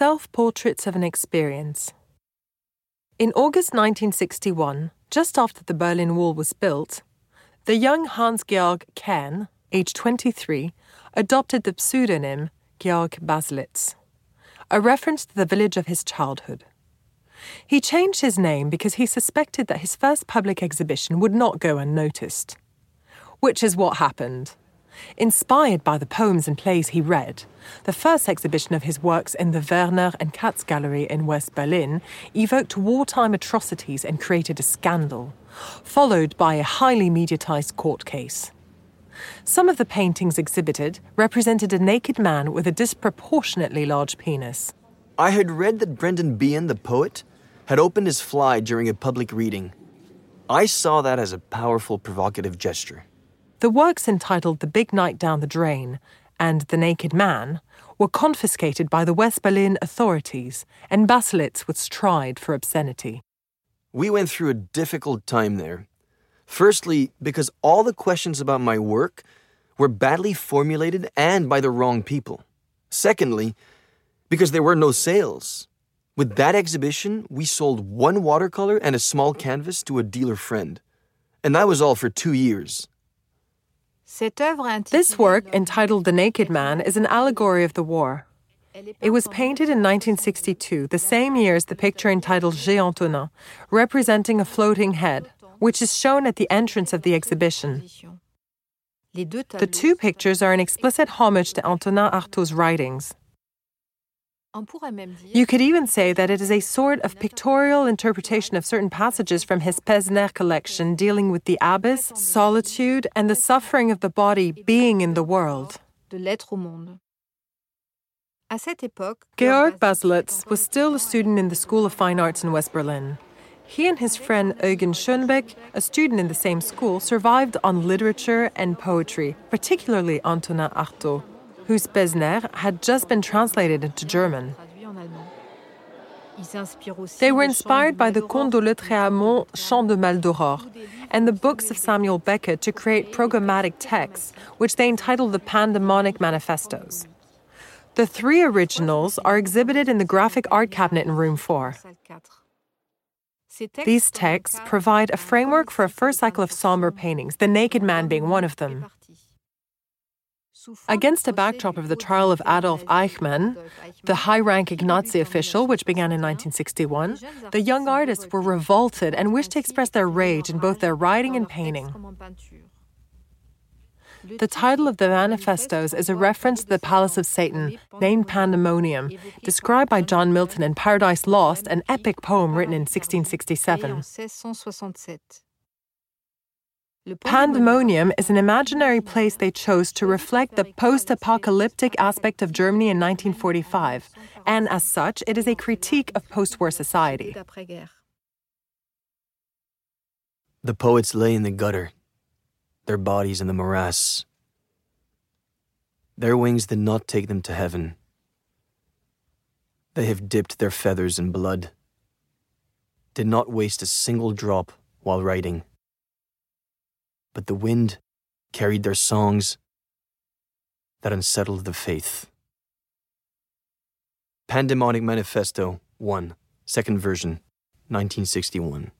Self Portraits of an Experience. In August 1961, just after the Berlin Wall was built, the young Hans Georg Kern, aged 23, adopted the pseudonym Georg Baselitz, a reference to the village of his childhood. He changed his name because he suspected that his first public exhibition would not go unnoticed. Which is what happened. Inspired by the poems and plays he read, the first exhibition of his works in the Werner and Katz Gallery in West Berlin evoked wartime atrocities and created a scandal, followed by a highly mediatized court case. Some of the paintings exhibited represented a naked man with a disproportionately large penis. I had read that Brendan Behan, the poet, had opened his fly during a public reading. I saw that as a powerful provocative gesture. The works entitled The Big Night Down the Drain and The Naked Man were confiscated by the West Berlin authorities, and Baselitz was tried for obscenity. We went through a difficult time there. Firstly, because all the questions about my work were badly formulated and by the wrong people. Secondly, because there were no sales. With that exhibition, we sold one watercolor and a small canvas to a dealer friend. And that was all for two years. This work, entitled The Naked Man, is an allegory of the war. It was painted in 1962, the same year as the picture entitled Antonin, representing a floating head, which is shown at the entrance of the exhibition. The two pictures are an explicit homage to Antonin Artaud's writings. You could even say that it is a sort of pictorial interpretation of certain passages from his Pèse-Nerfs collection dealing with the abyss, solitude, and the suffering of the body being in the world. Georg Baselitz was still a student in the School of Fine Arts in West Berlin. He and his friend Eugen Schönebeck, a student in the same school, survived on literature and poetry, particularly Antonin Artaud whose Pèse-Nerfs had just been translated into German. They were inspired by the Comte de Lautréamont Chant de Maldoror and the books of Samuel Beckett to create programmatic texts, which they entitled the Pandemonic Manifestos. The three originals are exhibited in the graphic art cabinet in room 4. These texts provide a framework for a first cycle of somber paintings, The Naked Man being one of them. Against a backdrop of the trial of Adolf Eichmann, the high ranking Nazi official, which began in 1961, the young artists were revolted and wished to express their rage in both their writing and painting. The title of the manifestos is a reference to the Palace of Satan, named Pandemonium, described by John Milton in Paradise Lost, an epic poem written in 1667. Pandemonium is an imaginary place they chose to reflect the post apocalyptic aspect of Germany in 1945, and as such, it is a critique of post war society. The poets lay in the gutter, their bodies in the morass. Their wings did not take them to heaven. They have dipped their feathers in blood, did not waste a single drop while writing but the wind carried their songs that unsettled the faith. Pandemonic Manifesto 1, second version, 1961.